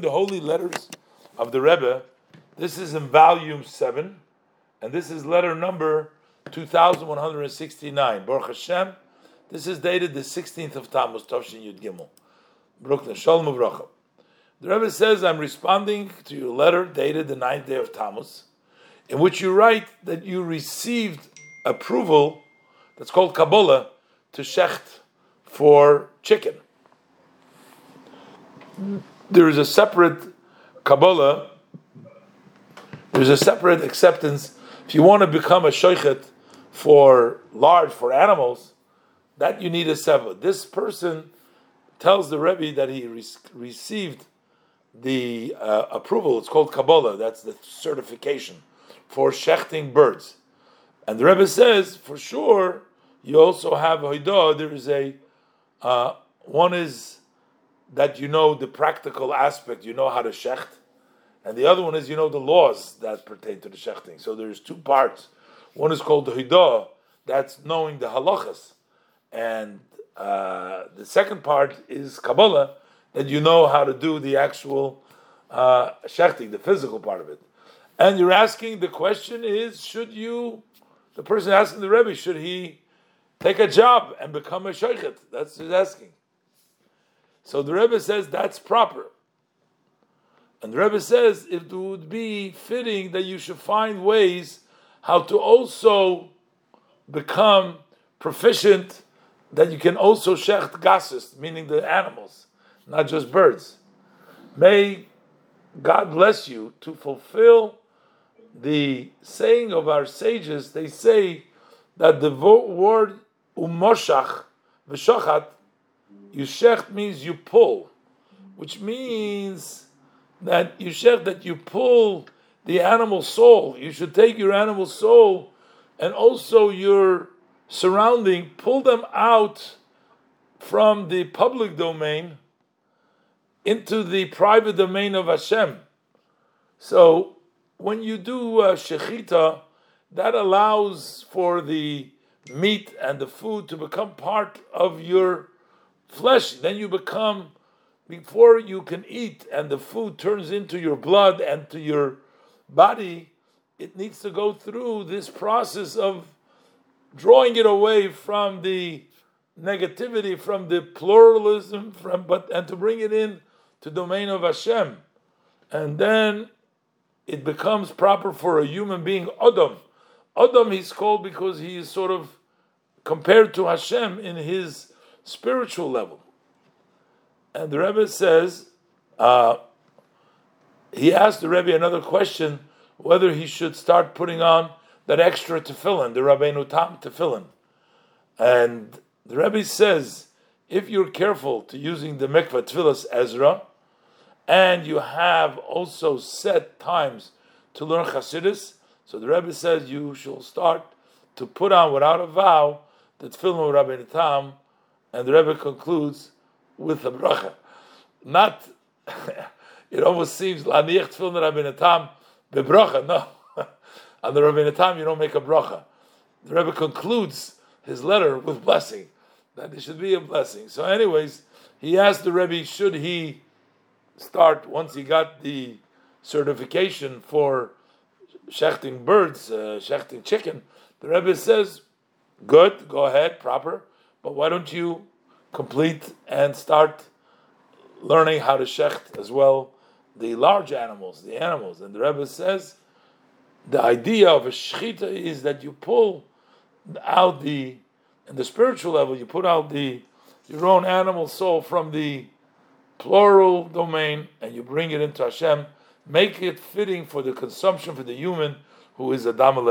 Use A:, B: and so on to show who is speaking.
A: the holy letters of the Rebbe. This is in volume seven, and this is letter number two thousand one hundred and sixty-nine. Baruch Hashem. This is dated the sixteenth of Tammuz, Tovshin Yud Gimel. Brooklyn Shalom Uvracha. The Rebbe says, "I'm responding to your letter dated the ninth day of Tammuz, in which you write that you received approval. That's called Kabbalah to shecht for chicken." There is a separate Kabbalah, there's a separate acceptance. If you want to become a shoichet for large, for animals, that you need a seva. This person tells the Rebbe that he re- received the uh, approval. It's called Kabbalah. That's the certification for shechting birds. And the Rebbe says, for sure, you also have hoidah. There is a uh, one is that you know the practical aspect, you know how to shecht, and the other one is you know the laws that pertain to the shechting. So there's two parts. One is called the hidah, that's knowing the halachas, and uh, the second part is Kabbalah, that you know how to do the actual uh, shechting, the physical part of it. And you're asking, the question is, should you, the person asking the Rebbe, should he take a job and become a shoichet? That's what he's asking. So the Rebbe says that's proper. And the Rebbe says it would be fitting that you should find ways how to also become proficient, that you can also shecht gasos, meaning the animals, not just birds. May God bless you to fulfill the saying of our sages. They say that the word umoshach v'shochat Yushech means you pull, which means that Yushech that you pull the animal soul. You should take your animal soul and also your surrounding, pull them out from the public domain into the private domain of Hashem. So when you do uh, shechita, that allows for the meat and the food to become part of your flesh, then you become, before you can eat and the food turns into your blood and to your body, it needs to go through this process of drawing it away from the negativity, from the pluralism, from but and to bring it in to domain of Hashem. And then it becomes proper for a human being, Adam. Adam he's called because he is sort of compared to Hashem in his spiritual level. And the Rebbe says, uh, he asked the Rebbe another question whether he should start putting on that extra tefillin, the Rabbeinu Tam tefillin. And the Rebbe says, if you're careful to using the mikvah tevilas Ezra, and you have also set times to learn Chassidus, so the Rebbe says you shall start to put on without a vow the tefillin of Rabbeinu Tam and the Rebbe concludes with a bracha. Not, it almost seems, laniach tefillin Rabbeinu Tam bebracha. No. On the Rabbeinu Tam, you don't make a bracha. The Rebbe concludes his letter with blessing, that it should be a blessing. So anyways, he asked the Rebbe, should he start, once he got the certification for shechting birds, uh, shechting chicken, the Rebbe says, good, go ahead, proper. But why don't you complete and start learning how to shecht as well the large animals, the animals? And the Rebbe says the idea of a shechita is that you pull out the, in the spiritual level, you put out the your own animal soul from the plural domain and you bring it into Hashem, make it fitting for the consumption for the human who is a Damal